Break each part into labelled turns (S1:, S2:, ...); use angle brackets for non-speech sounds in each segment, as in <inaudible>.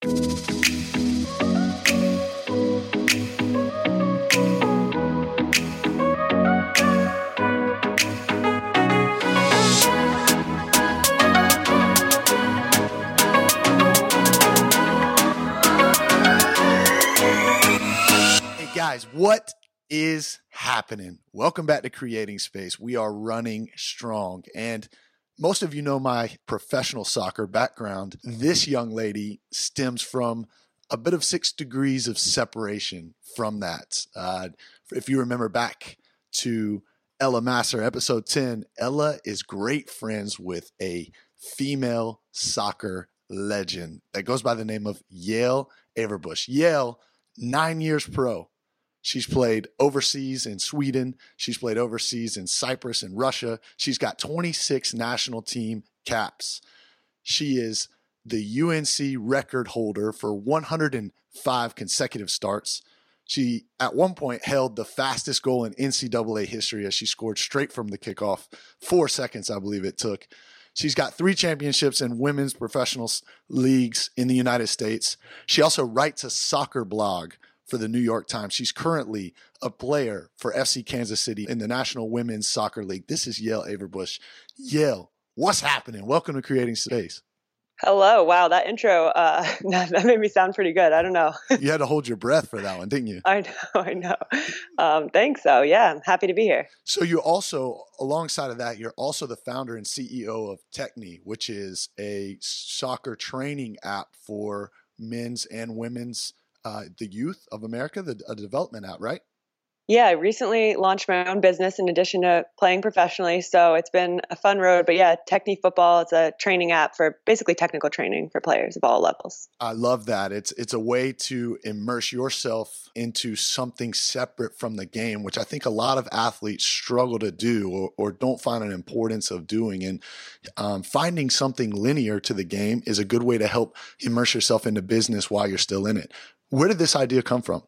S1: Hey guys, what is happening? Welcome back to Creating Space. We are running strong. And most of you know my professional soccer background. This young lady stems from a bit of six degrees of separation from that. Uh, if you remember back to Ella Masar, episode 10, Ella is great friends with a female soccer legend that goes by the name of Yael Averbuch. Yael, nine years pro. She's played overseas in Sweden. She's played overseas in Cyprus and Russia. She's got 26 national team caps. She is the UNC record holder for 105 consecutive starts. She, at one point, held the fastest goal in NCAA history as she scored straight from the kickoff. Four seconds, I believe it took. She's got three championships in women's professional leagues in the United States. She also writes a soccer blog for the New York Times. She's currently a player for FC Kansas City in the National Women's Soccer League. This is Yael Averbuch. Yael, what's happening? Welcome to Creating Space.
S2: Hello. Wow, that intro uh, <laughs> that made me sound pretty good. I don't know. <laughs>
S1: you had to hold your breath for that one, didn't you?
S2: I know. <laughs> I know. Um, thanks. So yeah, I'm happy to be here.
S1: So you also, alongside of that, you're also the founder and CEO of Techne, which is a soccer training app for men's and women's uh, the youth of America, the a development app, right?
S2: Yeah, I recently launched my own business in addition to playing professionally. So it's been a fun road. But yeah, Techne Football, is a training app for basically technical training for players of all levels.
S1: I love that. It's it's a way to immerse yourself into something separate from the game, which I think a lot of athletes struggle to do or, or don't find an importance of doing. And um, finding something linear to the game is a good way to help immerse yourself into business while you're still in it. Where did this idea come from?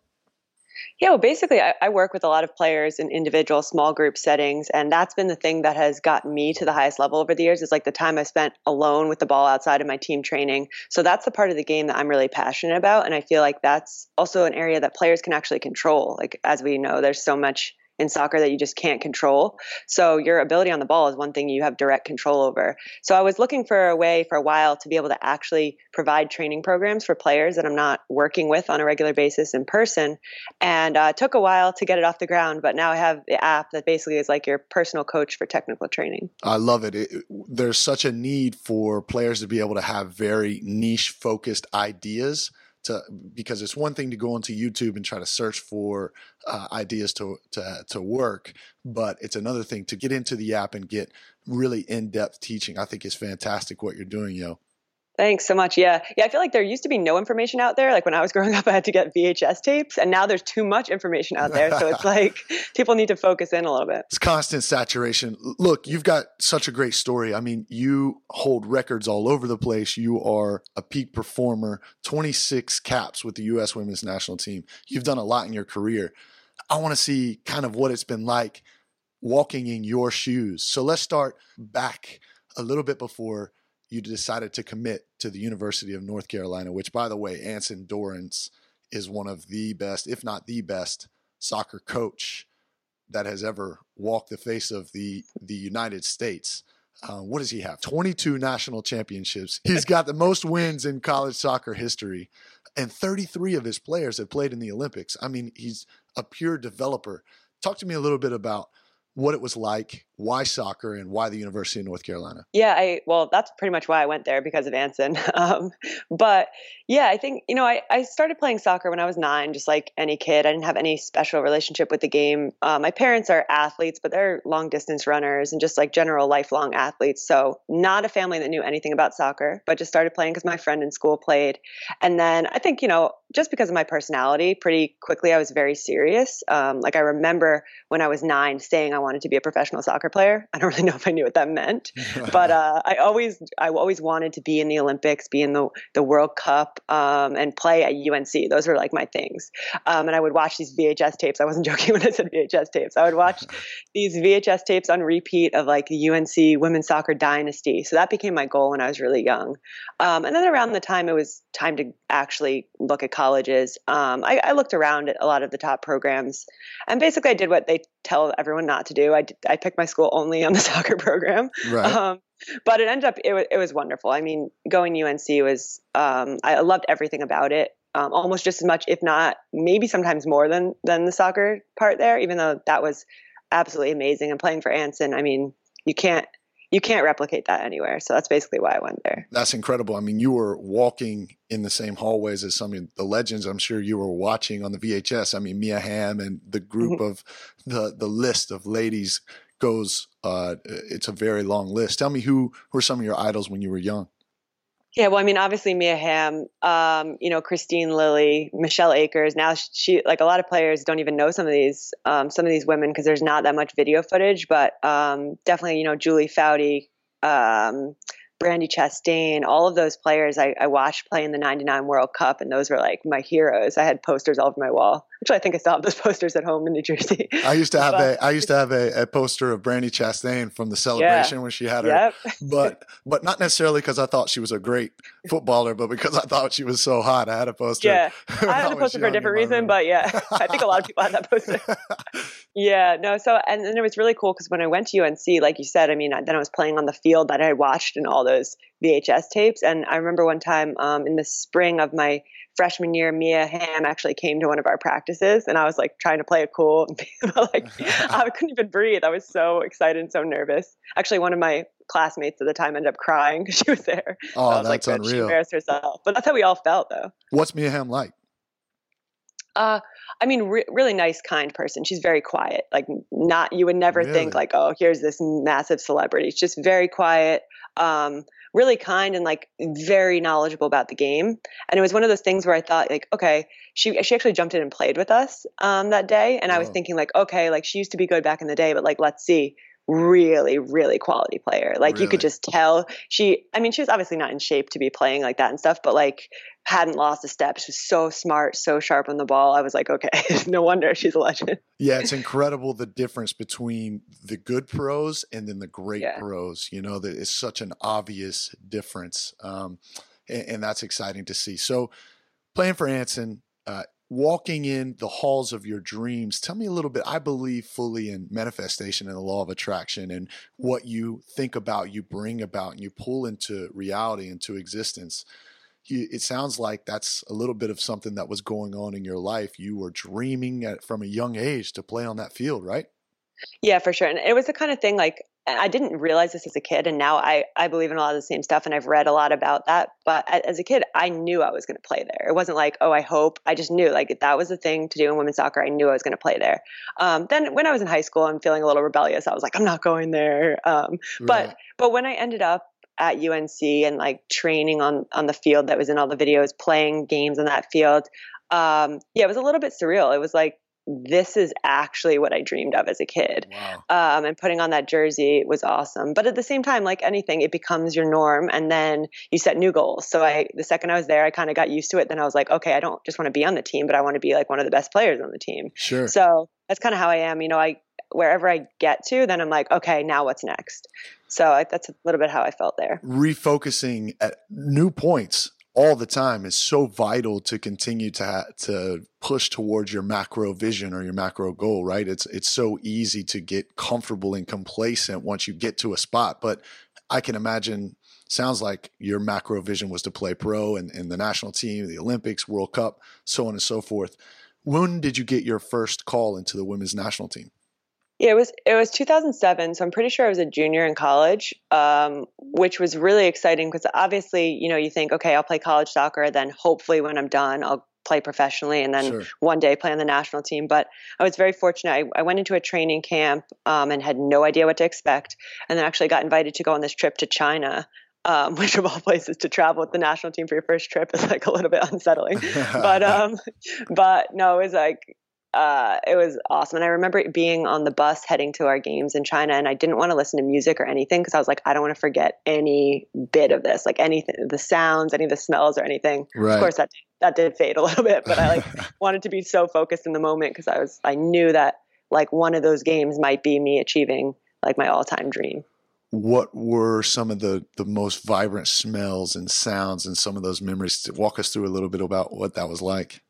S2: Yeah, well, basically, I, I, work with a lot of players in individual small group settings, and that's been the thing that has gotten me to the highest level over the years. Is like the time I spent alone with the ball outside of my team training. So that's the part of the game that I'm really passionate about, and I feel like that's also an area that players can actually control. Like as we know, there's so much in soccer that you just can't control. So your ability on the ball is one thing you have direct control over. So I was looking for a way for a while to be able to actually provide training programs for players that I'm not working with on a regular basis in person. And uh, took a while to get it off the ground, but now I have the app that basically is like your personal coach for technical training.
S1: I love it. it there's such a need for players to be able to have very niche focused ideas to because it's one thing to go onto YouTube and try to search for uh, ideas to, to to work, but it's another thing to get into the app and get really in depth teaching. I think is fantastic what you're doing, yo.
S2: Thanks so much. Yeah. Yeah. I feel like there used to be no information out there. Like when I was <laughs> growing up, I had to get VHS tapes, and now there's too much information out there. So it's <laughs> like people need to focus in a little bit.
S1: It's constant saturation. Look, you've got such a great story. I mean, you hold records all over the place. You are a peak performer, 26 caps with the U.S. women's national team. You've done a lot in your career. I want to see kind of what it's been like walking in your shoes. So let's start back a little bit before you decided to commit to the University of North Carolina, which, by the way, Anson Dorrance is one of the best, if not the best, soccer coach that has ever walked the face of the the United States. Uh, what does he have? 22 national championships. He's got the most wins in college soccer history, and 33 of his players have played in the Olympics. I mean, he's a pure developer. Talk to me a little bit about what it was like, why soccer, and why the University of North Carolina.
S2: Yeah, I well, that's pretty much why I went there because of Anson. <laughs> Um, but yeah, I think you know I, I started playing soccer when I was nine, just like any kid. I didn't have any special relationship with the game. Uh, my parents are athletes, but they're long distance runners and just like general lifelong athletes. So not a family that knew anything about soccer, but just started playing because my friend in school played. And then I think you know just because of my personality, pretty quickly I was very serious. Um, like I remember when I was nine saying I wanted to be a professional soccer player. I don't really know if I knew what that meant, <laughs> but uh, I always I always wanted to be in the Olympics, be in the the World Cup, um, and play at UNC. Those were like my things. Um, and I would watch these VHS tapes. I wasn't <laughs> joking when I said VHS tapes. I would watch <laughs> these VHS tapes on repeat of like the UNC women's soccer dynasty. So that became my goal when I was really young. Um, and then around the time it was time to actually look at colleges, um, I, I looked around at a lot of the top programs, and basically I did what they tell everyone not to do. I, I picked my school only on the <laughs> soccer program.
S1: Right. Um,
S2: but it ended up, it, it was wonderful. I mean, going UNC was, um, I loved everything about it. Um, almost just as much, if not maybe sometimes more than than the soccer part there. Even though that was absolutely amazing, and playing for Anson, I mean, you can't you can't replicate that anywhere. So that's basically why I went there.
S1: That's incredible. I mean, you were walking in the same hallways as some of the legends. I'm sure you were watching on the VHS. I mean, Mia Hamm and the group mm-hmm. of the the list of ladies goes. Uh, it's a very long list. Tell me who were some of your idols when you were young.
S2: Yeah, well, I mean, obviously Mia Hamm, um, you know, Kristine Lilly, Michelle Akers. Now she, like a lot of players, don't even know some of these, um, some of these women because there's not that much video footage. But um, definitely, you know, Julie Foudy, um, Brandi Chastain, all of those players I, I, watched play in the 99 World Cup, and those were like my heroes. I had posters all over my wall. Actually, I think I still have those <laughs> posters at home in New Jersey.
S1: I used to have but, a I used to have a, a, poster of Brandi Chastain from the celebration yeah, when she had her, yep. but <laughs> but not necessarily because I thought she was a great footballer, but because I thought she was so hot. I had a poster.
S2: Yeah, <laughs> I had a poster for a different reason, but yeah, I think a lot of people had that poster. yeah, no. So and then it was really cool because when I went to UNC, like you said, I mean, then I was playing on the field that I had watched in all those VHS tapes, and I remember one time um, in the spring of my freshman year, Mia Hamm actually came to one of our practices, and I was like trying to play it cool, <laughs> like <laughs> I couldn't even breathe. I was so excited and so nervous. Actually, one of my classmates at the time ended up crying because she was there.
S1: Oh,
S2: was
S1: that's
S2: like,
S1: unreal.
S2: She embarrassed herself, but that's how we all felt, though.
S1: What's Mia Hamm like?
S2: Uh, I mean, re- really nice, kind person. She's very quiet. Like, not you would never really? think like, oh, here's this massive celebrity. She's just very quiet. Um, really kind and like very knowledgeable about the game. And it was one of those things where I thought like, okay, she she actually jumped in and played with us um, that day, and I was thinking like, okay, like she used to be good back in the day, but like let's see really really quality player. Like really? you could just tell she i mean she was obviously not in shape to be playing like that and stuff but like hadn't lost a step. She was so smart so sharp on the ball. I was like okay <laughs> no wonder she's a legend.
S1: Yeah it's incredible the difference between the good pros and then the great yeah. pros you know that is such an obvious difference um, and, and, that's exciting to see. So playing for anson uh, walking in the halls of your dreams. Tell me a little bit. I believe fully in manifestation and the law of attraction and what you think about, you bring about, and you pull into reality, into existence. It sounds like that's a little bit of something that was going on in your life. You were dreaming at, from a young age to play on that field, right?
S2: Yeah, for sure. And it was the kind of thing like I didn't realize this as a kid, and now I, I believe in a lot of the same stuff, and I've read a lot about that. But as a kid, I knew I was going to play there. It wasn't like, oh, I hope. I just knew like that was the thing to do in women's soccer. I knew I was going to play there. Um, then when I was in high school, I'm feeling a little rebellious. I was like, I'm not going there. Um, but but when I ended up at UNC and like training on on the field that was in all the videos, playing games on that field, um, yeah, it was a little bit surreal. It was like this is actually what I dreamed of as a kid. Wow. Um, and putting on that jersey was awesome. But at the same time, like anything, it becomes your norm, and then you set new goals. So I, the second I was there, I kind of got used to it. Then I was like, okay, I don't just want to be on the team, but I want to be like one of the best players on the team.
S1: Sure.
S2: So that's kind of how I am. You know, I wherever I get to, then I'm like, okay, now what's next? So I, that's a little bit how I felt there.
S1: Refocusing at new points all the time is so vital to continue to ha- to push towards your macro vision or your macro goal right? It's it's so easy to get comfortable and complacent once you get to a spot but i can imagine sounds like your macro vision was to play pro and, and the national team the olympics world cup so on and so forth. When did you get your first call into the women's national team
S2: yeah, it was it was 2007, so I'm pretty sure I was a junior in college, um, which was really exciting because obviously, you know, you think, okay, I'll play college soccer, then hopefully when I'm done, I'll play professionally and then sure. one day play on the national team. But I was very fortunate. I, I went into a training camp um, and had no idea what to expect, and then actually got invited to go on this trip to China. Um, <laughs> which of all places to travel with the national team for your first trip is like a little bit unsettling, but <laughs> um, but no, it was like uh, it was awesome. And I remember being on the bus heading to our games in China, and I didn't want to listen to music or anything because I was like, I don't want to forget any bit of this, like anything, the sounds, any of the smells or anything. Right. Of course, that that did fade a <laughs> little bit, but I like <laughs> wanted to be so focused in the moment because I was I knew that like one of those games might be me achieving like my all time dream.
S1: What were some of the the most vibrant smells and sounds and some of those memories? Walk us through a little bit about what that was like.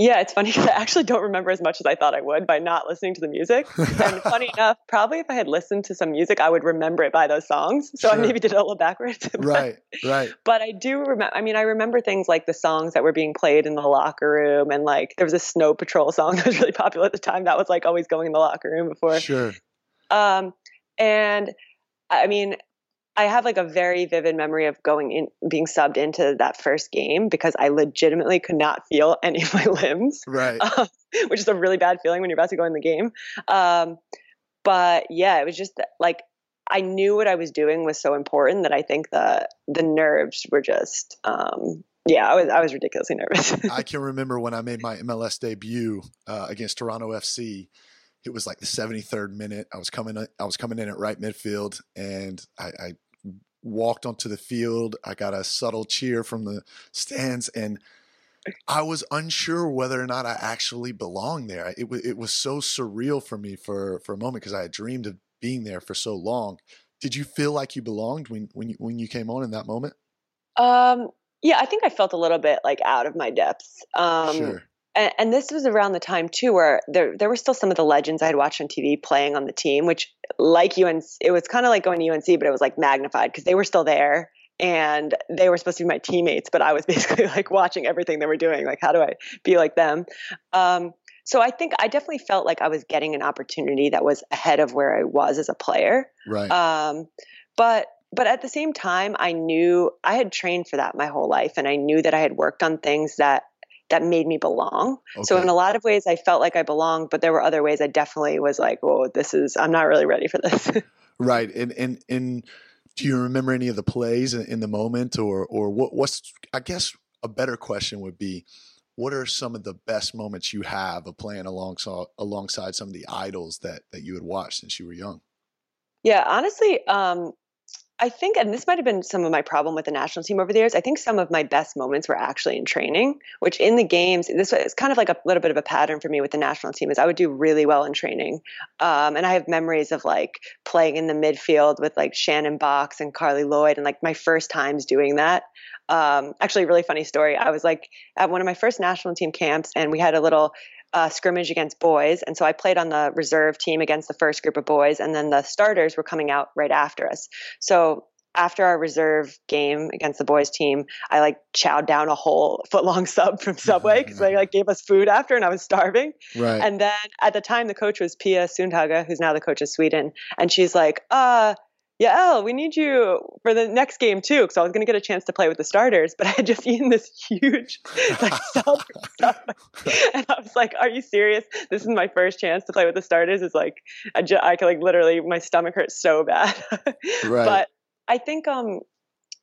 S2: Yeah, it's funny because I actually don't remember as much as I thought I would by not listening to the music. and <laughs> funny enough, probably if I had listened to some music, I would remember it by those songs. So sure. I maybe did it a little backwards. <laughs>
S1: but, right, right.
S2: But I do remember. I mean, I remember things like the songs that were being played in the locker room, and like there was a Snow Patrol song <laughs> that was really popular at the time. That was like always going in the locker room before.
S1: Sure.
S2: Um, and I mean, I have like a very vivid memory of going in, being subbed into that first game because I legitimately could not feel any of my limbs.
S1: Right. <laughs>
S2: Um, which is a really bad feeling when you're about to go in the game. Um, but yeah, it was just like I knew what I was doing was so important that I think the the nerves were just um, yeah, I was I was ridiculously nervous. <laughs>
S1: I can remember when I made my MLS debut uh, against Toronto FC it was like the 73rd minute. I was coming I was coming in at right midfield and I, I walked onto the field. I got a subtle cheer from the stands and <laughs> I was unsure whether or not I actually belonged there. It was it was so surreal for me for for a moment because I had dreamed of being there for so long. Did you feel like you belonged when when you when you came on in that moment?
S2: Um yeah, I think I felt a little bit like out of my depths. Um
S1: sure
S2: and, and, this was around the time too where there there were still some of the legends I had watched on TV playing on the team, which like UNC, it was kind of like going to UNC, but it was like magnified because they were still there and they were supposed to be my teammates, but I was <laughs> basically like watching everything they were doing. Like, how do I be like them? Um, so I think I definitely felt like I was getting an opportunity that was ahead of where I was as a player.
S1: Right.
S2: Um, but but at the same time, I knew I had trained for that my whole life, and I knew that I had worked on things that that made me belong. Okay. So in a lot of ways I felt like I belonged, but there were other ways I definitely was like, "Oh, this is I'm not really ready for this." <laughs>
S1: right. And and and do you remember any of the plays in, in the moment or or what what's I guess a better question would be what are some of the best moments you have of playing alongside alongside some of the idols that that you had watched since you were young?
S2: Yeah, honestly, um, I think, and this might have been some of my problem with the national team over the years. I think some of my best moments were actually in training, which in the games, this is kind of like a little bit of a pattern for me with the national team. Is I would do really well in training, um, and I have memories of like playing in the midfield with like Shannon Boxx and Carli Lloyd, and like my first times doing that. Um, actually, really funny story. I was like at one of my first national team camps, and we had a little uh, scrimmage against boys. And so I played on the reserve team against the first group of boys, and then the starters were coming out right after us. So after our reserve game against the boys team, I like chowed down a whole <laughs> foot long sub from Subway because they like gave us food after and I was starving.
S1: Right.
S2: And then at the time the coach was Pia Sundhage, who's now the coach of Sweden. And she's like, uh, yeah, we need you for the next game too, because I was going to get a chance to play with the starters, but I had just <laughs> eaten this huge like <laughs> stuff, and I was like, "Are you serious? This is my first chance to play with the starters." It's like I, just, I could like literally my stomach hurts so bad. <laughs>
S1: right.
S2: But I think um,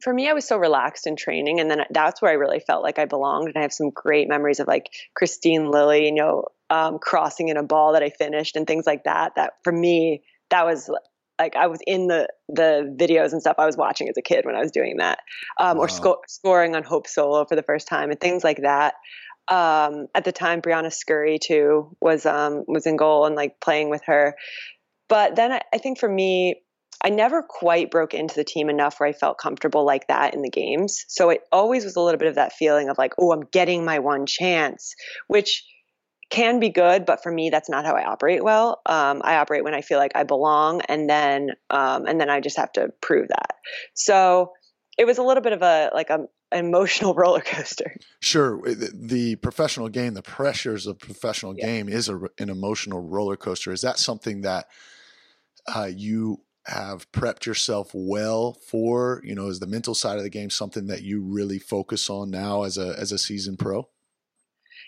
S2: for me, I was so relaxed in training, and then that's where I really felt like I belonged. And I have some great memories of like Kristine Lilly, you know, um, crossing in a ball that I finished and things like that. That for me, that was like I was in the the videos and stuff I was watching as a kid when I was doing that, um, wow. or sco- scoring on Hope Solo for the first time and things like that. Um, at the time, Briana Scurry too was um, was in goal and like playing with her. But then I, I think for me, I never quite broke into the team enough where I felt comfortable like that in the games. So it always was a little bit of that feeling of like, oh, I'm getting my one chance, which can be good, but for me, that's not how I operate well. Um, I operate when I feel like I belong, and then um, and then I just have to prove that. So it was a little bit of a like a an emotional <laughs> roller coaster.
S1: Sure, the professional game, the pressures of professional yeah. game is a, an emotional roller coaster. Is that something that uh, you have prepped yourself well for? You know, is the mental side of the game something that you really focus on now as a as a seasoned pro?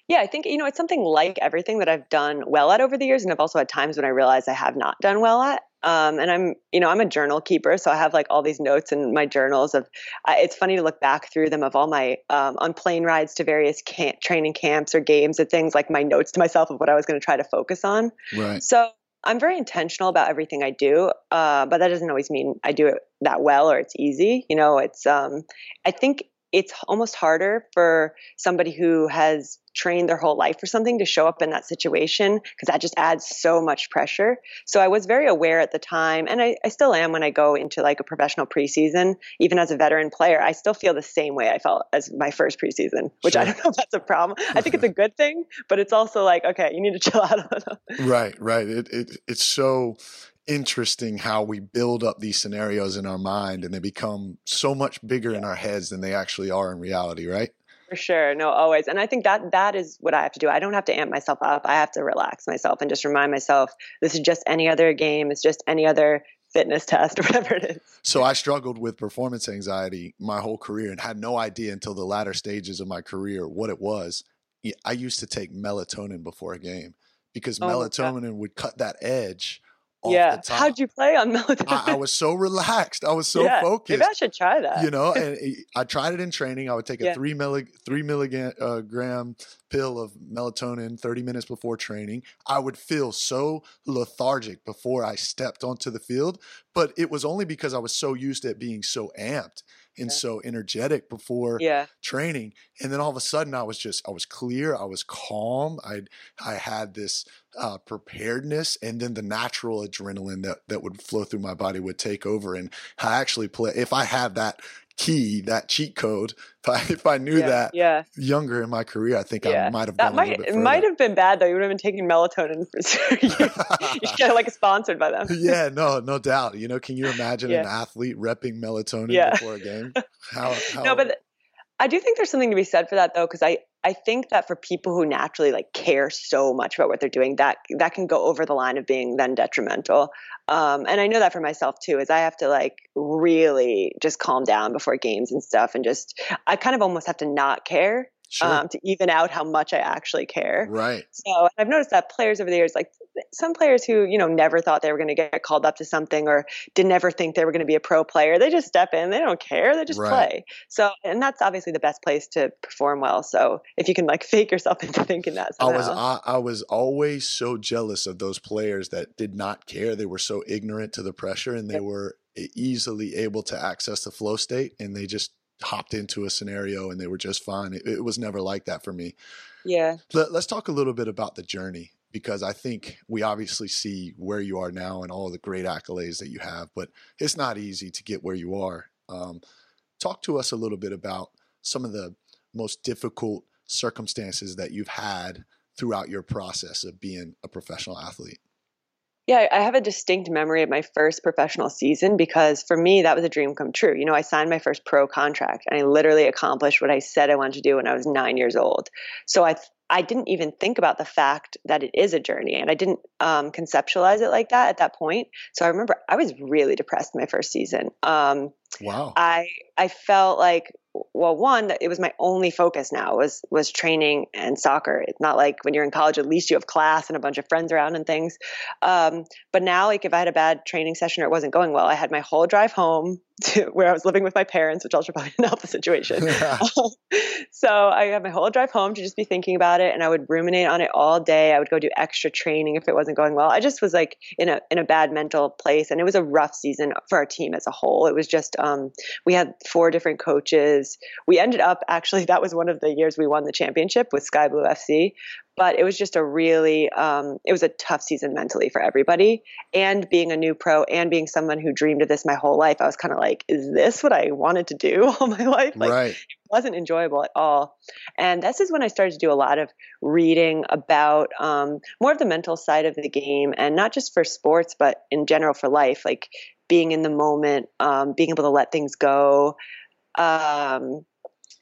S2: Yeah, I think, you know, it's something like everything that I've done well at over the years. And I've also had times when I realize I have not done well at. Um, and I'm, you know, I'm a journal keeper, so I have like all these notes in my journals of. Uh, it's funny to look back through them of all my um, on plane rides to various camp, training camps or games or things like my notes to myself of what I was going to try to focus on.
S1: Right.
S2: So I'm very intentional about everything I do, uh, but that doesn't always mean I do it that well or it's easy. You know, it's. Um, I think it's almost harder for somebody who has trained their whole life for something to show up in that situation because that just adds so much pressure. So I was very aware at the time, and I, I, still am when I go into like a professional preseason, even as a veteran player, I still feel the same way I felt as my first preseason, which sure. I don't know if that's a problem. I think it's a <laughs> good thing, but it's also like, okay, you need to <laughs> chill out a little.
S1: Right, right. It, it it's so interesting how we build up these scenarios in our mind and they become so much bigger in our heads than they actually are in reality, right?
S2: For sure. No, always. And I think that that is what I have to do. I don't have to amp myself up. I have to relax myself and just remind myself this is just any other game. It's just any other fitness <laughs> test or whatever it is.
S1: So I struggled with performance anxiety my whole career and had no idea until the latter stages of my career what it was. I used to take melatonin before a game because oh melatonin would cut that edge yeah.
S2: How'd you play on <laughs> melatonin?
S1: I, I, was so relaxed. I was so yeah, focused.
S2: Maybe I should try that.
S1: You know, and <laughs> I tried it in training. I would take a yeah. three milli three milligram uh, gram pill of melatonin 30 minutes before training. I would feel so lethargic before I stepped onto the field, but it was only because I was so used to it being so amped and so energetic before
S2: yeah.
S1: training. And then all of a sudden I was just I was clear, I was calm. I I had this uh, preparedness and then the natural adrenaline that that would flow through my body would take over and I actually play if I have that key, that cheat code. <laughs> If I, if I knew
S2: yeah,
S1: that
S2: yeah.
S1: younger in my career, I think yeah. I might have
S2: that might it might have been bad though. You would have been taking melatonin for <laughs> you, you should get like sponsored by them. <laughs>
S1: yeah, no, no doubt. You know, can you imagine an athlete repping melatonin before a game?
S2: How, how, no, but I do think there's something to be said for that though, because I I think that for people who naturally like care so much about what they're doing, that that can go over the line of being then detrimental. Um, and I know that for myself too, is I have to like really just calm down before games and stuff, and just I kind of almost have to not care sure. um, to even out how much I actually care.
S1: Right.
S2: So I've noticed that players over the years, like some players who you know never thought they were going to get called up to something or did never think they were going to be a pro player, they just step in. They don't care. They just right. play. So and that's obviously the best place to perform well. So if you can like <laughs> fake yourself into thinking that. Somehow.
S1: I was I, I was always so jealous of those players that did not care. They were so ignorant to the pressure and they yep. were easily able to access the flow state and they just hopped into a scenario and they were just fine. It, it was never like that for me.
S2: Yeah.
S1: Let, us talk a little bit about the journey because I think we obviously see where you are now and all the great accolades that you have, but it's not easy to get where you are. Um, talk to us a little bit about some of the most difficult circumstances that you've had throughout your process of being a professional athlete.
S2: Yeah, I have a distinct memory of my first professional season because for me, that was a dream come true. You know, I signed my first pro contract and I literally accomplished what I said I wanted to do when I was nine years old. So I, I didn't even think about the fact that it is a journey and I didn't um, conceptualize it like that at that point. So I remember I was really depressed my first season. Um,
S1: wow.
S2: I, I felt like well one it was my only focus now was was training and soccer. It's not like when you're in college at least you have class and a bunch of friends around and things. Um, but now like if i had a bad training session or it wasn't going well i had my whole drive home <laughs> to where i was living with my parents which also probably <laughs> didn't help the situation. <laughs> So i had my whole drive home to just be thinking about it and i would ruminate on it all day. I would go do extra training if it wasn't going well. I just was like in a in a bad mental place and it was a rough season for our team as a whole. It was just um, we had four different coaches we ended up actually <laughs> that was one of the years we won the championship with Sky Blue FC. But it was just a really um, it was a tough season mentally for everybody. And being a new pro and being someone who dreamed of this my whole life, I was kind of like, is this what I wanted to do <laughs> all my life?
S1: Like, right.
S2: It wasn't enjoyable at all. And this is when I started to do a lot of reading about um, more of the mental side of the game, and not just for sports, but in general for life, like being in the moment, um, being able to let things go, um,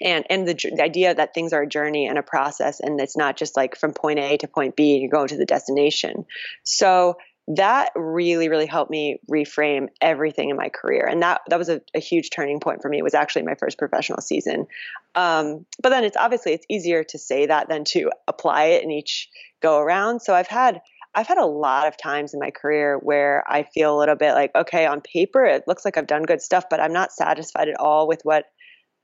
S2: and and the, the, idea that things are a journey and a process and it's not just like from point a to point b you're going to the destination. So that really really helped me reframe everything in my career. And that that was a, a huge turning point for me. It was actually my first professional season. Um, but then it's obviously it's easier to say that than to apply it in each go around. So i've had I've had a lot of times in my career where I feel a little bit like, okay, on paper, it looks like I've done good stuff, but I'm not satisfied at all with what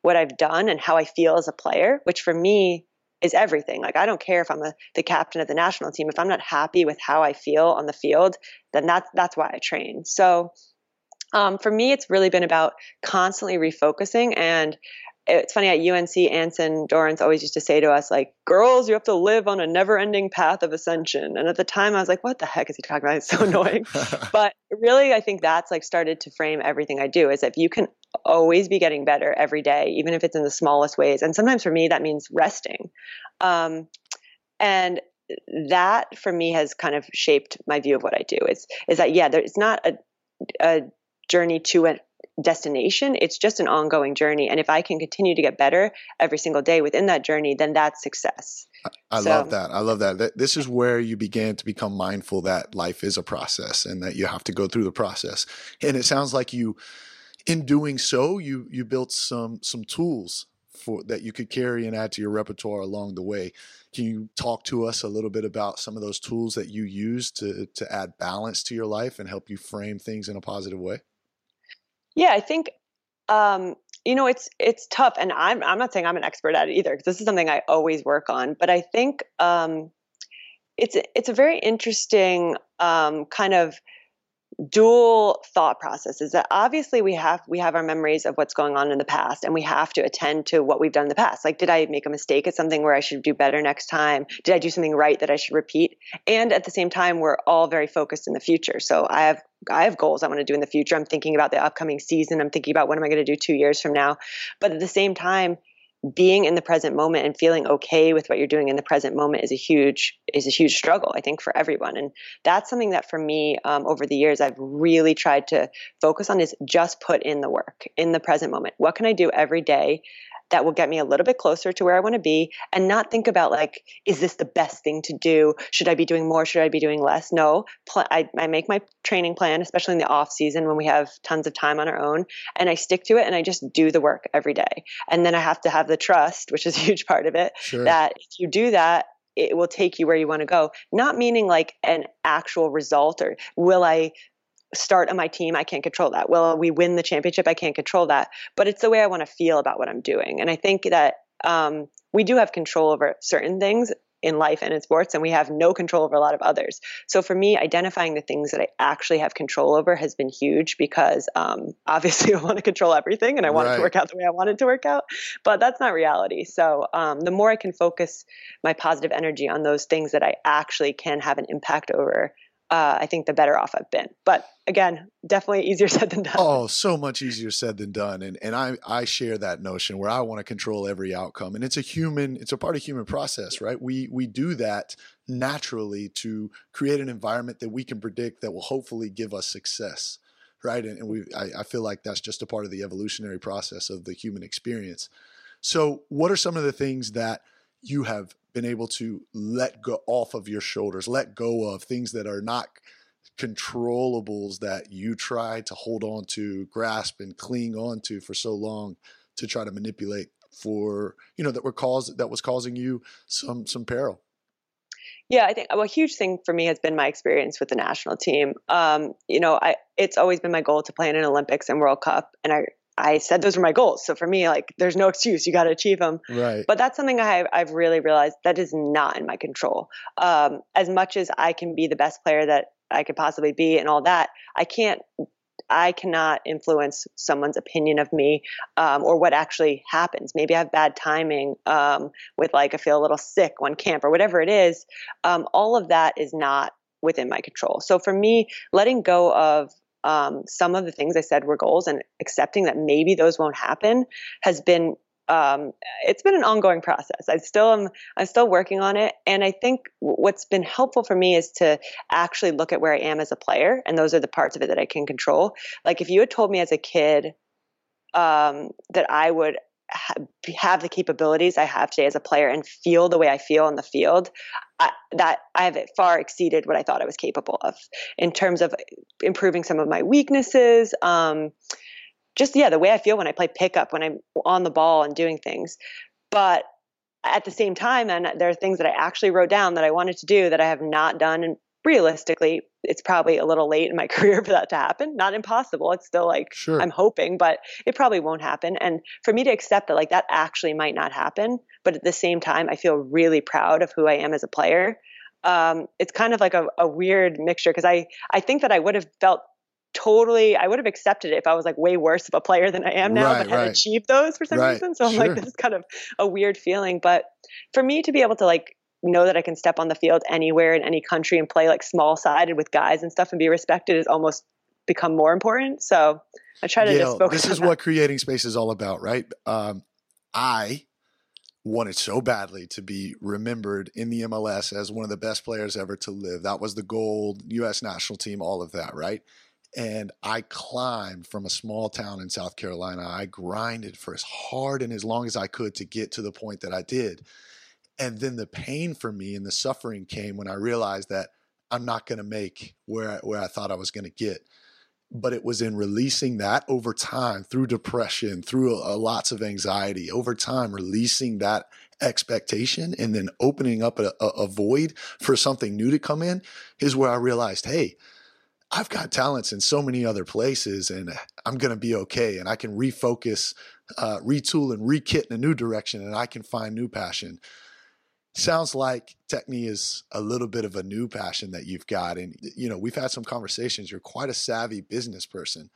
S2: what I've done and how I feel as a player, which for me is everything. Like I don't care if I'm a, the captain of the national team. If I'm not happy with how I feel on the field, then that's that's why I train. So um, for me, it's really been about constantly refocusing and it's funny at UNC, Anson Dorrance always used to say to us, like, girls, you have to live on a never ending path of ascension. And at the time I was like, what the heck is he talking about? It's so <laughs> annoying. but really, I think that's like started to frame everything I do is if you can always be getting better every day, even if it's in the smallest ways. And sometimes for me, that means resting. Um, and that for me has kind of shaped my view of what I do is, is that, yeah, there, it's not a, a journey to a destination. It's just an ongoing journey. And if I can continue to get better every single day within that journey, then that's success.
S1: I, I so, love that. I love that. This is where you begin to become mindful that life is a process and that you have to go through the process. And it sounds like you, in doing so, you you built some some tools for that you could carry and add to your repertoire along the way. Can you talk to us a little bit about some of those tools that you use to to add balance to your life and help you frame things in a positive way?
S2: Yeah, I think um, you know it's it's tough, and I'm I'm not saying I'm an expert at it either because this is something I always work on. But I think um, it's it's a very interesting um, kind of dual thought process is that obviously we have we have our memories of what's going on in the past and we have to attend to what we've done in the past like did i make a mistake at something where i should do better next time did i do something right that i should repeat and at the same time we're all very focused in the future so i have I have goals I want to do in the future. I'm thinking about the upcoming season. I'm thinking about what am I going to do 2 years from now. But at the same time, being in the present moment and feeling okay with what you're doing in the present moment is a huge is a huge struggle i think for everyone. And that's something that for me um, over the years i've really tried to focus on is just put in the work in the present moment. What can i do every day that will get me a little bit closer to where I want to be and not think about like, is this the best thing to do? Should I be doing more? Should I be doing less? No, pl- I, I make my training plan, especially in the off season when we have tons of time on our own and I stick to it and I just do the work every day. And then I have to have the trust, which is <laughs> a huge part of it, sure. that if you do that, it will take you where you want to go. Not meaning like an actual result or will I start on my team, I can't control that. Will we win the championship? I can't control that. But it's the way I want to feel about what I'm doing. And I think that um, we do have control over certain things in life and in sports, and we have no control over a lot of others. So for me, identifying the things that I actually have control over has been huge because um, <laughs> obviously I want to control everything and I want right. it to work out the way I want it to work out, but that's not reality. So um, the more I can focus my positive energy on those things that I actually can have an impact over, uh, I think the better off I've been. But again, definitely easier <laughs> said than done.
S1: Oh, so much easier said than done. And and I I share that notion where I want to control every outcome. And it's a human, it's a part of human process, right? We we do that naturally to create an environment that we can predict that will hopefully give us success. Right. And, and we I, I feel like that's just a part of the evolutionary process of the human experience. So what are some of the things that you have been able to let go off of your shoulders, let go of things that are not controllables that you try to hold on to, grasp and cling on to for so long to try to manipulate for, you know, that were caused that was causing you some some peril.
S2: Yeah, I think well, a huge thing for me has been my experience with the national team. Um, you know, I it's always been my goal to play in an Olympics and World Cup, and I I said those were my goals. So for me, like, there's no excuse. You got to achieve them.
S1: Right.
S2: But that's something I, I've really realized that is not in my control. Um, as much as I can be the best player that I could possibly be and all that, I can't. I cannot influence someone's opinion of me um, or what actually happens. Maybe I have bad timing um, with like I feel a little sick one camp or whatever it is. Um, all of that is not within my control. So for me, letting go of um, some of the things I said were goals and accepting that maybe those won't happen has been um, it's been an ongoing process. I still am I'm still working on it, and I think what's been helpful for me is to actually look at where I am as a player, and those are the parts of it that I can control. Like if you had told me as a kid um, that I would have the capabilities I have today as a player and feel the way I feel in the field, I, that I have far exceeded what I thought I was capable of in terms of improving some of my weaknesses. Um, just yeah, the way I feel when I play pickup, when I'm on the ball and doing things. But at the same time, and there are things that I actually wrote down that I wanted to do that I have not done realistically, it's probably a little late in my <laughs> career for that to happen. Not impossible. It's still like sure. I'm hoping, but it probably won't happen. And for me to accept that like that actually might not happen, but at the same time, I feel really proud of who I am as a player. Um, it's kind of like a, a weird mixture because I I think that I would have felt totally I would have accepted it if I was like way worse of a player than I am now, right, but had right. achieved those for some right. reason. So I'm sure. like, this is kind of a weird feeling. But for me to be able to like know that I can step on the field anywhere in any country and play like small sided with guys and stuff and be respected is almost become more important. So I try to Gail, just focus.
S1: This is
S2: that.
S1: what creating space is all about, right? Um, I wanted so badly to be remembered in the MLS as one of the best players ever to live. That was the goal, U.S. national team, all of that, right? And I climbed from a small town in South Carolina. I grinded for as hard and as long as I could to get to the point that I did. And then the pain for me and the suffering came when I realized that I'm not going to make where I, where I thought I was going to get. But it was in releasing that over time through depression, through a, a lots of anxiety, over time, releasing that expectation and then opening up a, a, void for something new to come in is where I realized, hey, I've got talents in so many other places and I'm going to be okay. And I can refocus, uh, retool, and rekit in a new direction and I can find new passion sounds like Techne is a little bit of a new passion that you've got. And, you know, we've had some conversations. You're quite a savvy business person.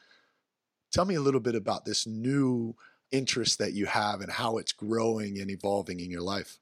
S1: Tell me a little bit about this new interest that you have and how it's growing and evolving in your life.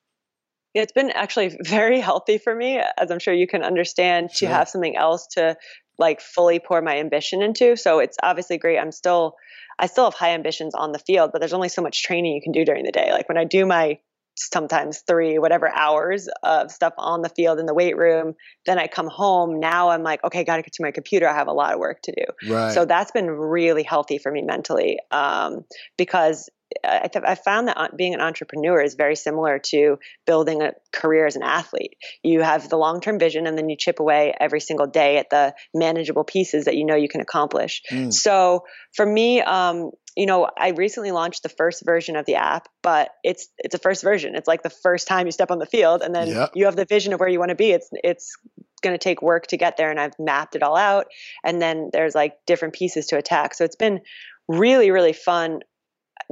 S2: It's been actually very healthy for me, as I'm sure you can understand, sure. to have something else to like fully pour my ambition into. So it's obviously great. I'm still, I still have high ambitions on the field, but there's only so much training you can do during the day. Like when I do my sometimes three, whatever hours of stuff on the field in the weight room. Then I come home. Now I'm like, okay, got to get to my computer. I have a lot of work to do. Right. So that's been really healthy for me mentally um, because I, th- I found that being an entrepreneur is very similar to building a career as an athlete. You have the long term vision and then you chip away every single day at the manageable pieces that you know you can accomplish. Mm. So for me, um, you know, I recently launched the first version of the app, but it's it's a first version. It's like the first time you step on the field, and then yep. you have the vision of where you want to be. It's it's going to take work to get there, and I've mapped it all out. And then there's like different pieces to attack. So it's been really really fun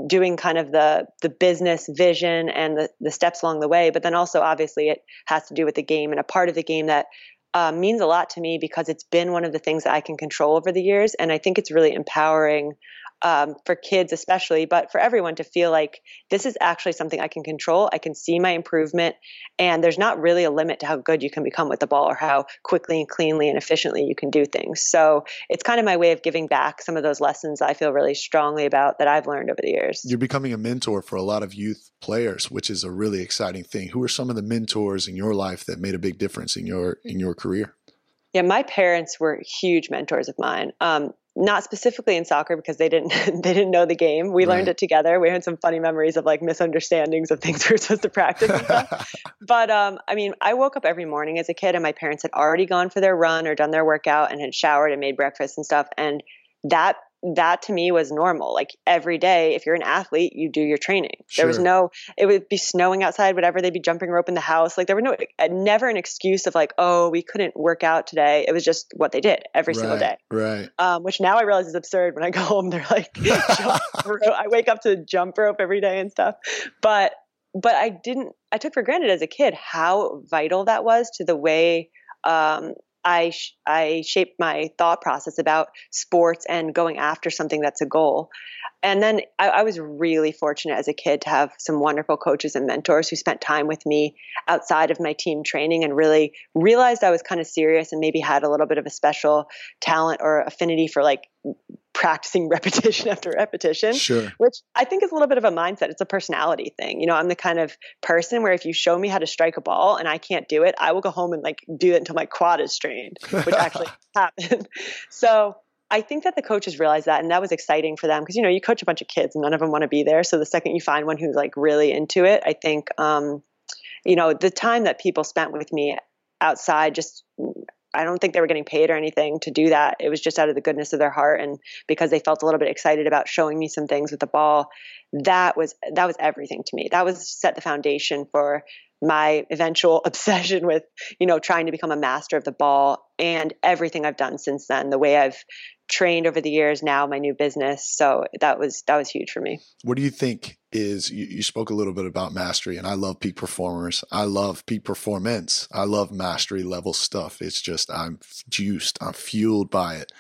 S2: doing kind of the the business vision and the the steps along the way. But then also obviously it has to do with the game and a part of the game that uh, means a lot to me because it's been one of the things that I can control over the years, and I think it's really empowering um, for kids especially, but for everyone to feel like this is actually something I can control. I can see my improvement, and there's not really a limit to how good you can become with the ball or how quickly and cleanly and efficiently you can do things. So it's kind of my way of giving back some of those lessons I feel really strongly about that I've learned over the years.
S1: You're becoming a mentor for a lot of youth players, which is a really exciting thing. Who are some of the mentors in your life that made a big difference in your in your career?
S2: Yeah, my parents were huge mentors of mine. Um, not specifically in soccer because they didn't <laughs> they didn't know the game. We right. learned it together. We had some funny memories of like misunderstandings of things we <laughs> were supposed to practice and stuff. <laughs> but um, I mean, I woke up every morning as a kid, and my parents had already gone for their run or done their workout and had showered and made breakfast and stuff, and that that to me was normal. Like every day, if you're an athlete, you do your training. Sure. There was no, it would be snowing outside, whatever. They'd be jumping rope in the house. Like there were no, uh, never an excuse of like, oh, we couldn't work out today. It was just what they did every
S1: right,
S2: single day.
S1: Right.
S2: Um, which now I realize is absurd. When I go <laughs> home, they're like, <laughs> I wake up to jump rope every day and stuff. But, but I didn't, I took for granted as a kid how vital that was to the way um, I sh- I shaped my thought process about sports and going after something that's a goal. And then I, I, was really fortunate as a kid to have some wonderful coaches and mentors who spent time with me outside of my team training and really realized I was kind of serious and maybe had a little bit of a special talent or affinity for like practicing <laughs> repetition after repetition,
S1: sure.
S2: which I think is a little bit of a mindset. It's a personality thing. You know, I'm the kind of person where if you show me how to strike a ball and I can't do it, I will go home and like do it until my quad is strained, which <laughs> actually happened. <laughs> So I think that the coaches realized that, and that was exciting for them because you know you coach a bunch of kids and none of them want to be there. So the second you find one who's like really into it, I think um, you know the time that people spent with me outside just I don't think they were getting paid or anything to do that. It was just out of the goodness of their heart and because they felt a little bit excited about showing me some things with the ball. That was that was everything to me. That was set the foundation for my eventual <laughs> obsession with, you know, trying to become a master of the ball and everything I've done since then, the way I've trained over the years, now my new business. So that was that was huge for me.
S1: What do you think is you, you spoke a little bit about mastery and I love peak performers. I love peak performance. I love mastery level stuff. It's just I'm juiced, I'm fueled by it.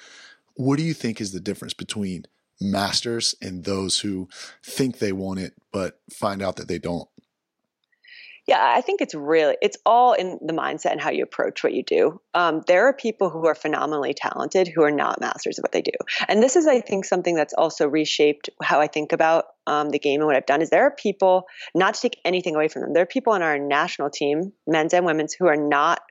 S1: What do you think is the difference between masters and those who think they want it but find out that they don't?
S2: Yeah, I think it's really it's all in the mindset and how you approach what you do. Um, there are people who are phenomenally talented who are not masters of what they do, and this is, I think, something that's also reshaped how I think about um, the game and what I've done. Is there are people not to take anything away from them. There are people on our national team, men's and women's, who are not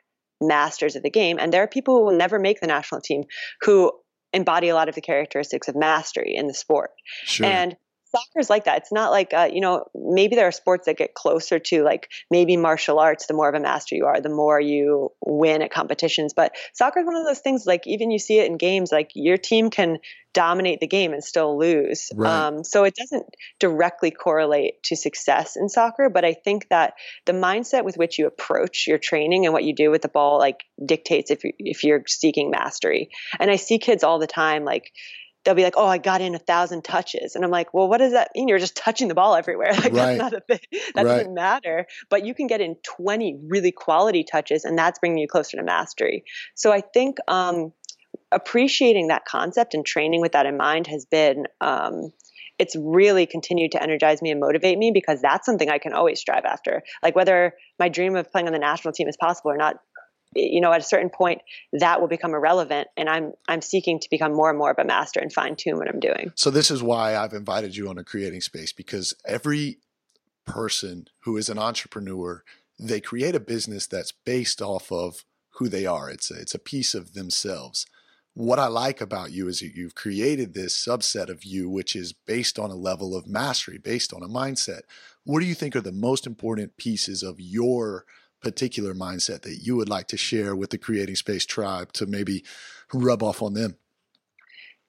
S2: masters of the game, and there are people who will never make the national team who embody a lot of the characteristics of mastery in the sport. Sure. And soccer is like that. It's not like uh, you know maybe there are sports that get closer to like maybe martial arts. The more of a master you are, the more you win at competitions. But soccer is one of those things. Like even you see it in games. Like your team can dominate the game and still lose. Right. Um, so it doesn't directly correlate to success in soccer. But I think that the mindset with which you approach your training and what you do with the ball like dictates if you, if you're seeking mastery. And I see kids all the time like they'll be like, "Oh, I got in a thousand touches," and I'm like, "Well, what does that mean? You're just touching the ball everywhere. <laughs> Like right. that's not a thing. <laughs> That right. doesn't matter. But you can get in 20 really quality touches, and that's bringing you closer to mastery. So I think um, appreciating that concept and training with that in mind has been. Um, it's really continued to energize me and motivate me because that's something I can always strive after. Like whether my dream of playing on the national team is possible or not, you know at a certain point that will become irrelevant and i'm i'm seeking to become more and more of a master and fine tune what i'm doing.
S1: So this is why i've invited you on a creating space because every person who is an entrepreneur they create a business that's based off of who they are. It's a, it's a piece of themselves. What i like about you is that you've created this subset of you which is based on a level of mastery based on a mindset. What do you think are the most important pieces of your particular mindset that you would like to share with the creating space tribe to maybe rub off on them?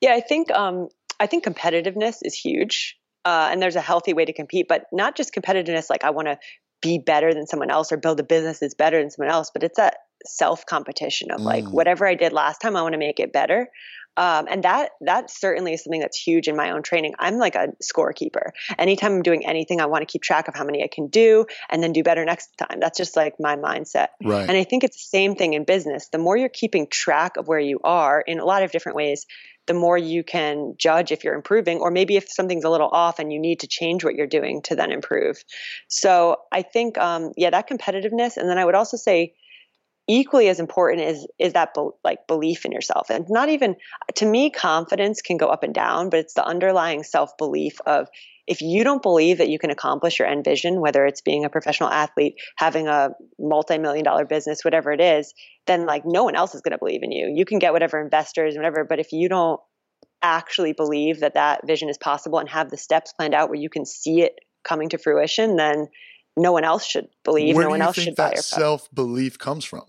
S2: Yeah, I think um, I think competitiveness is huge, uh, and there's a healthy way to compete, but not just competitiveness like I want to be better than someone else or build a business that's better than someone else, but it's that self competition of like mm. whatever I did last time, I want to make it better. Um, and that that certainly is something that's huge in my own training. I'm like a scorekeeper. Anytime I'm doing anything, I want to keep track of how many I can do and then do better next time. That's just like my mindset. Right. And I think it's the same thing in business. The more you're keeping track of where you are in a lot of different ways, the more you can judge if you're improving, or maybe if something's a little off and you need to change what you're doing to then improve. So I think, um, yeah, that competitiveness. And then I would also say equally as important is is that be, like belief in yourself. And not even to me confidence can go up and down but it's the underlying self belief of if you don't believe that you can accomplish your end vision whether it's being a professional athlete having a multi-million dollar business whatever it is then like no one else is going to believe in you. You can get whatever investors whatever but if you don't actually believe that that vision is possible and have the steps planned out where you can see it coming to fruition then no one else should believe
S1: Where
S2: no one else should
S1: buy that self belief comes from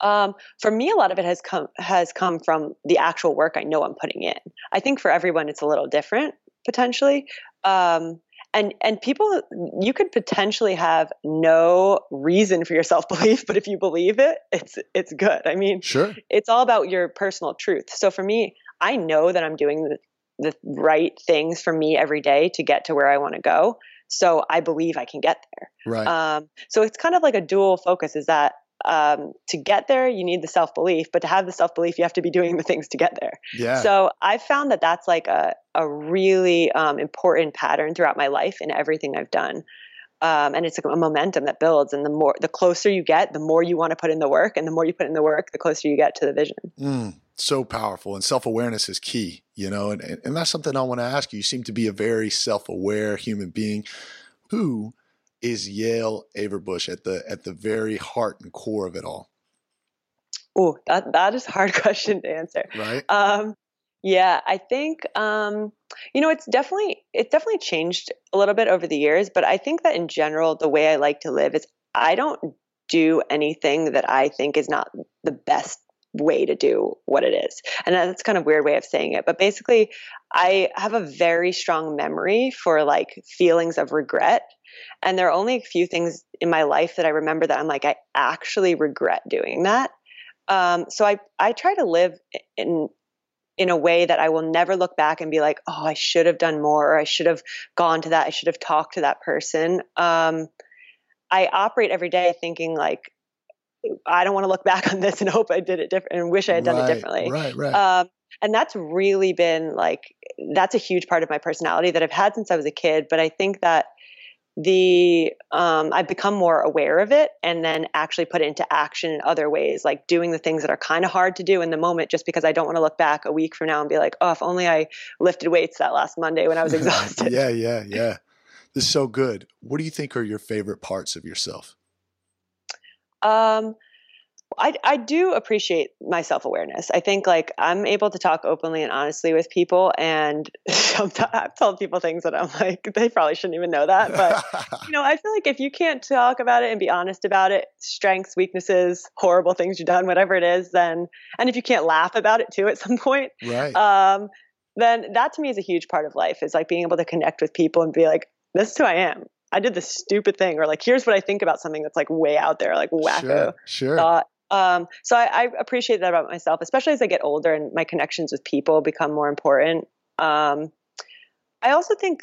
S2: um, for me, a lot of it has come has come from the actual work I know I'm putting in. I think for everyone, it's a little different potentially. Um, and and people, you could potentially have no reason for your <laughs> self belief, but if you believe it, it's it's good. I mean,
S1: sure,
S2: it's all about your personal truth. So for me, I know that I'm doing the the right things for me every day to get to where I want to go. So I believe I can get there.
S1: Right.
S2: Um, so it's kind of like a dual focus. Is that um, to get there, you need the self belief, but to have the self belief, you have to be doing the things to get there.
S1: Yeah.
S2: So I found that that's like a, a really um, important pattern throughout my life in everything I've done. Um, and it's a, a momentum that builds. And the more, the closer you get, the more you want to put in the work, and the more you put in the work, the closer you get to the vision.
S1: Mm, so powerful, and self awareness is key. You know, and and that's something I want to ask you. You seem to be a very self aware human being who is Yael Averbuch at the at the very heart and core of it all?
S2: Oh, that that is a hard <laughs> question to answer.
S1: Right.
S2: Um, yeah, I think um, you know it's definitely it's definitely changed a little bit over the years, but I think that in general the way I like to live is I don't do anything that I think is not the best way to do what it is. And that's kind of weird way of saying it, but basically I have a very strong memory for like feelings of regret. And there are only a few things in my life that I remember that I'm like I actually regret doing that. Um, so I I try to live in in a way that I will never look back and be like, oh, I should have done more, or I should have gone to that, I should have talked to that person. Um, I operate every day thinking like, I don't want to look back on this and <laughs> hope I did it different and wish I had done
S1: right,
S2: it differently.
S1: Right, right.
S2: Um, and that's really been like, that's a huge part of my personality that I've had since I was a kid. But I think that the um, I've become more aware of it and then actually put it into action in other ways, like doing the things that are kind of hard to do in the moment, just because I don't want to look back a week from now and be like, oh, if only I lifted weights that last Monday when I was <laughs> exhausted.
S1: yeah, yeah, <laughs> yeah. This is so good. What do you think are your favorite parts of yourself?
S2: Um, I, I do appreciate my self awareness. I think like I'm able to talk openly and honestly with people, and <laughs> sometimes I've told people things that I'm like <laughs> they probably shouldn't even know that. But <laughs> you know, I feel like if you can't talk about it and be honest about it, strengths, weaknesses, horrible things you've done, whatever it is, then and if you can't laugh about it too at some point,
S1: right?
S2: Um, then that to me is a huge part of life. Is like being able to connect with people and be like, this is who I am. I did this stupid thing, or like, here's what I think about something that's like way out there, like wacko
S1: sure, sure.
S2: thought. Um, so I, I, appreciate that about myself, especially as I get older and my connections with people become more important. Um, I also think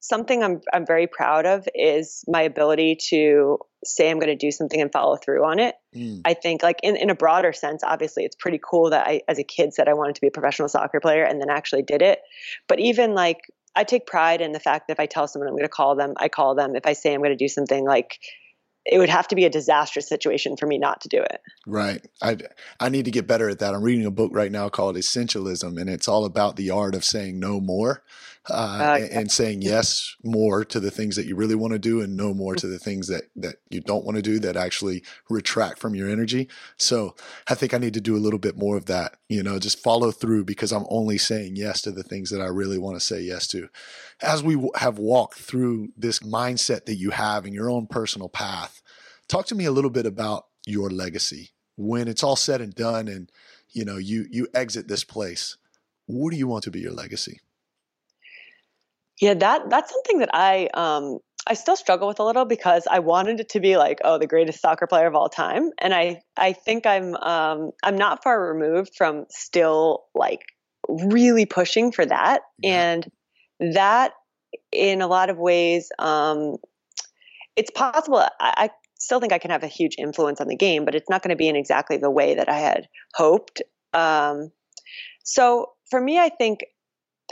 S2: something I'm I'm very proud of is my ability to say I'm going to do something and follow through on it. Mm. I think like in, in a broader sense, obviously it's pretty cool that I as a kid said I wanted to be a professional soccer player and then actually did it. But even like I take pride in the fact that if I tell someone I'm going to call them, I call them. If I say I'm going to do something like it would have to be a disastrous situation for me not to do it.
S1: Right. I I need to get better at that. I'm reading a book right now called Essentialism, and it's all about the art of saying no more uh, uh, and, and, saying yes more to the things that you really want to do and no more to the things that that you don't want to do that actually retract from your energy. So I think I need to do a little bit more of that. You know, just follow through because I'm only saying yes to the things that I really want to say yes to. As we have walked through this mindset that you have in your own personal path, talk to me a little bit about your legacy when it's all said and done and you know you you exit this place what do you want to be your legacy
S2: yeah, that that's something that I um I still struggle with a little because I wanted it to be like, oh, the greatest soccer player of all time, and I I think I'm um I'm not far removed from still like really pushing for that, yeah. and that in a lot of ways, um, it's possible. I, I still think I can have a huge influence on the game, but it's not going to be in exactly the way that I had hoped. Um, so for me, I think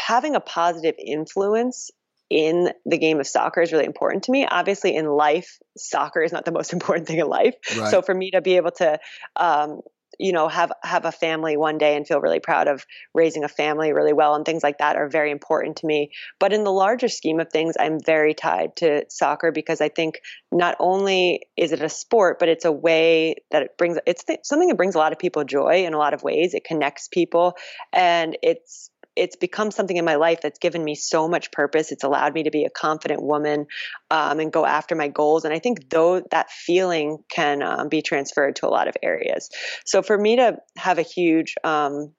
S2: having a positive influence in the game of soccer is really important to me. Obviously, in life, soccer is not the most <laughs> important thing in life. Right. So for me to be able to, um, you know, have have a family one day and feel really proud of raising a family really well and things like that are very important to me. But in the larger scheme of things, I'm very tied to soccer because I think not only is it a sport, but it's a way that it brings it's th- something that brings a lot of people joy in a lot of ways. It connects people, and it's it's become something in my life that's given me so much purpose. It's allowed me to be a confident woman um, and go after my goals. And I think though that feeling can um, be transferred to a lot of areas. So for me to have a huge um,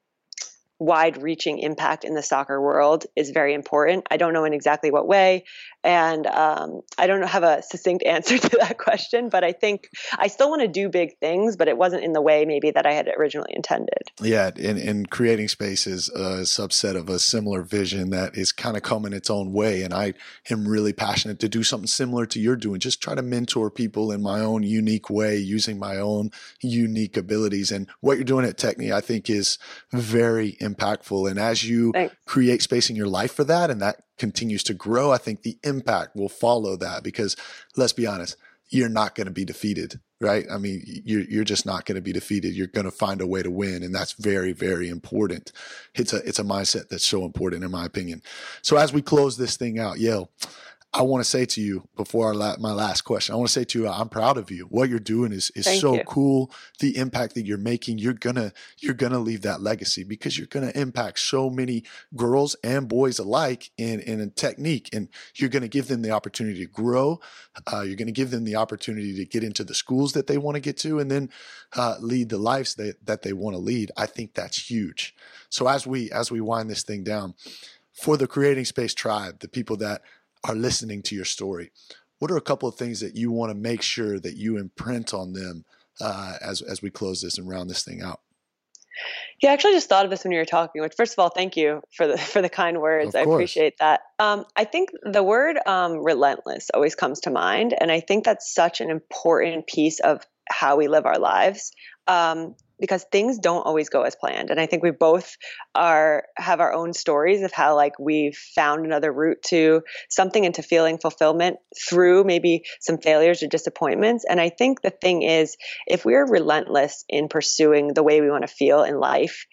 S2: wide reaching impact in the soccer world is very important. I don't know in exactly what way. And um, I don't have a succinct <laughs> answer to that question, but I think I still want to do big things, but it wasn't in the way maybe that I had originally intended.
S1: Yeah. And, and creating space is a subset of a similar vision that is kind of coming its own way. And I am really passionate to do something similar to you're doing, just try to mentor people in my own unique way, using my own unique abilities. And what you're doing at Techne, I think is very important impactful. And as you Thanks. create space in your life for that and that continues to grow, I think the impact will follow that because let's be honest, you're not going to be defeated, right? I mean, you're, you're just not going to be defeated. You're going to find a way to win. And that's very, very important. It's a, it's a mindset that's so important in my opinion. So as we close this thing out, Yael, I want to say to you before la- my last question, I want to say to you, I'm proud of you. What you're doing is is
S2: Thank
S1: so
S2: you.
S1: cool. The impact that you're making, you're gonna you're gonna leave that legacy because you're gonna impact so many girls and boys alike in in a technique, and you're gonna give them the opportunity to grow. Uh, you're gonna give them the opportunity to get into the schools that they want to get to, and then uh, lead the lives that that they want to lead. I think that's huge. So as we as we wind this thing down, for the creating space tribe, the people that are listening to your story, what are a couple of things that you want to make sure that you imprint on them uh, as as we close this and round this thing out?
S2: Yeah, I actually just thought of this when you were talking. Which, first of all, thank you for the for the kind words. I appreciate that. Um, I think the word um, relentless always comes to mind, and I think that's such an important piece of how we live our lives. Um, because things don't always go as planned, and I think we both are have our own stories of how like we've found another route to something and to feeling fulfillment through maybe some failures or disappointments. And I think the thing is, if we're relentless in pursuing the way we want to feel in life,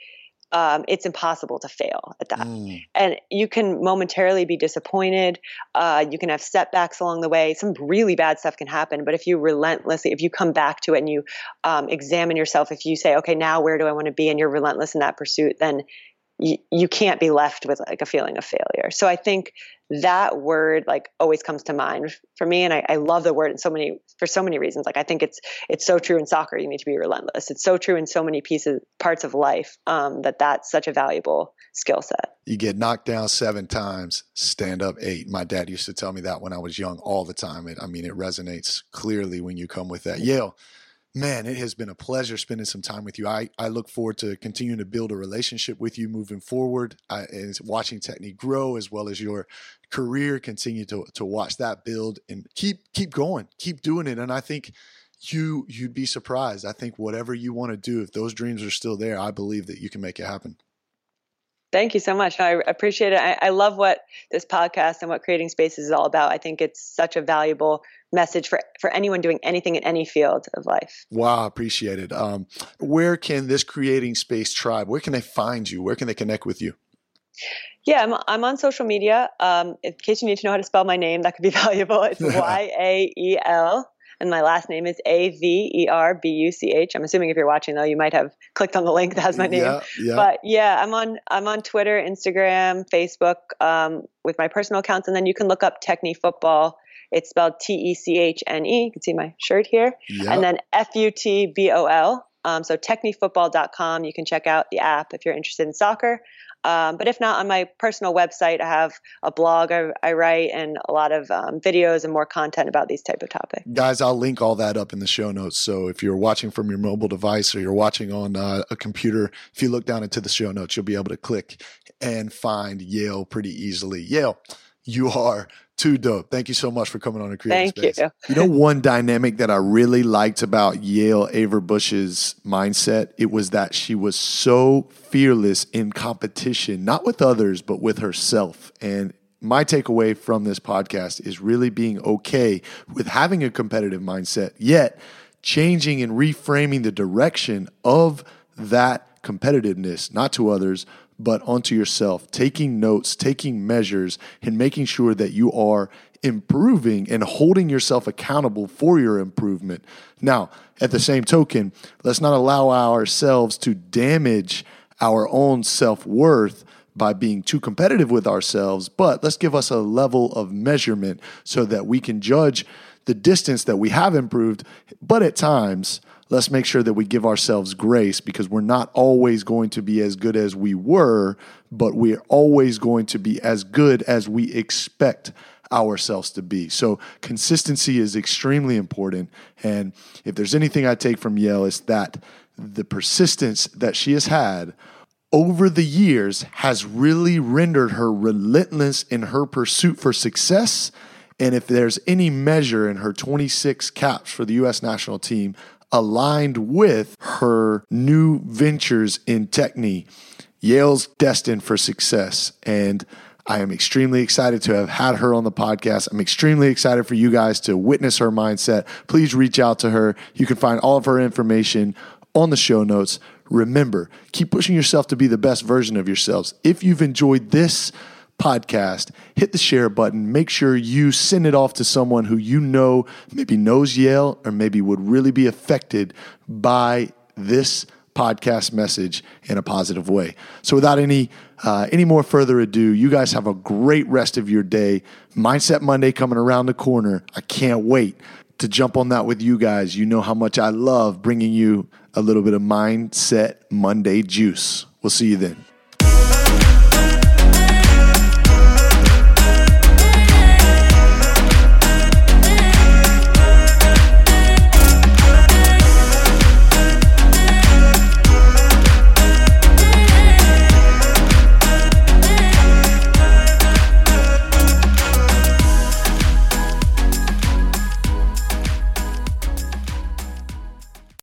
S2: um, it's impossible to fail at that.
S1: Mm,
S2: And you can momentarily be disappointed. Uh, you can have setbacks along the way. Some really bad stuff can happen. But if you relentlessly, if you come back to it and you um, examine yourself, if you say, okay, now where do I want to be? And you're relentless in that pursuit, then you, you can't be left with like a feeling of failure. So I think that word like always comes to mind for me. And I, I love the word in so many, for so many reasons. Like I think it's, it's so true in soccer. You need to be relentless. It's so true in so many pieces, parts of life um, that that's such a valuable skill set.
S1: you get knocked down seven times, stand up eight. My dad used to tell me that when I was young all the time. It, I mean, it resonates clearly when you come with that. Yael, man, it has been a pleasure spending some time with you. I, I look forward to continuing to build a relationship with you moving forward I, and watching Techne grow as well as your career continue to, to watch that build and keep keep going, keep doing it. And I think you you'd be surprised. I think whatever you want to do, if those dreams are still there, I believe that you can make it happen.
S2: Thank you so much. I appreciate it. I, I love what this podcast and what creating spaces is all about. I think it's such a valuable message for, for anyone doing anything in any field of life.
S1: Wow, appreciate it. Um, where can this creating space tribe? Where can they find you? Where can they connect with you?
S2: Yeah, I'm, I'm on social media. Um, in case you need to know how to spell my name, that could be <laughs> valuable. It's <laughs> Y A E L, and my last name is A V E R B U C H. I'm assuming if you're watching though, you might have clicked on the link that has my name.
S1: Yeah, yeah.
S2: But yeah, I'm on I'm on Twitter, Instagram, Facebook um, with my personal accounts, and then you can look up Techne Football. It's spelled T E C H N E. You can see my shirt here,
S1: yeah.
S2: and then F U T B O L. Um, so technefutbol.com. You can check out the app if you're interested in soccer. Um, but if not, on my personal website, I have a blog I, I write and a lot of um, videos and more content about these type of topics.
S1: Guys, I'll link all that up in the show notes. So if you're watching from your mobile device or you're watching on uh, a computer, if you look down into the show notes, you'll be able to click and find Yael pretty easily. Yael, you are too dope. Thank you so much for coming on the Creative
S2: Thank
S1: Space.
S2: you.
S1: You know, one dynamic that I really liked about Yael Averbuch's mindset, it was that she was so fearless in competition, not with others, but with herself. And my takeaway from this podcast is really being okay with having a competitive mindset, yet changing and reframing the direction of that competitiveness, not to others, but onto yourself, taking notes, taking measures, and making sure that you are improving and holding yourself accountable for your improvement. Now, at the same token, let's not allow ourselves to damage our own self worth by being too competitive with ourselves, but let's give us a level of measurement so that we can judge the distance that we have improved. But at times, let's make sure that we give ourselves grace because we're not always going to be as good as we were, but we're always going to be as good as we expect ourselves to be. So consistency is extremely important. And if there's anything I take from Yael, it's that the persistence that she has had over the years has really rendered her relentless in her pursuit for success. And if there's any measure in her 26 caps for the U.S. national team aligned with her new ventures in Techne, Yael's destined for success. And I am extremely excited to have had her on the podcast. I'm extremely excited for you guys to witness her mindset. Please reach out to her. You can find all of her information on the show notes. Remember, keep pushing yourself to be the best version of yourselves. If you've enjoyed this podcast, hit the share button. Make sure you send it off to someone who you know maybe knows Yael or maybe would really be affected by this podcast message in a positive way. So, without any uh, any more further ado, you guys have a great rest of your day. Mindset Monday coming around the corner. I can't wait to jump on that with you guys. You know how much I love bringing you a little bit of Mindset Monday juice. We'll see you then.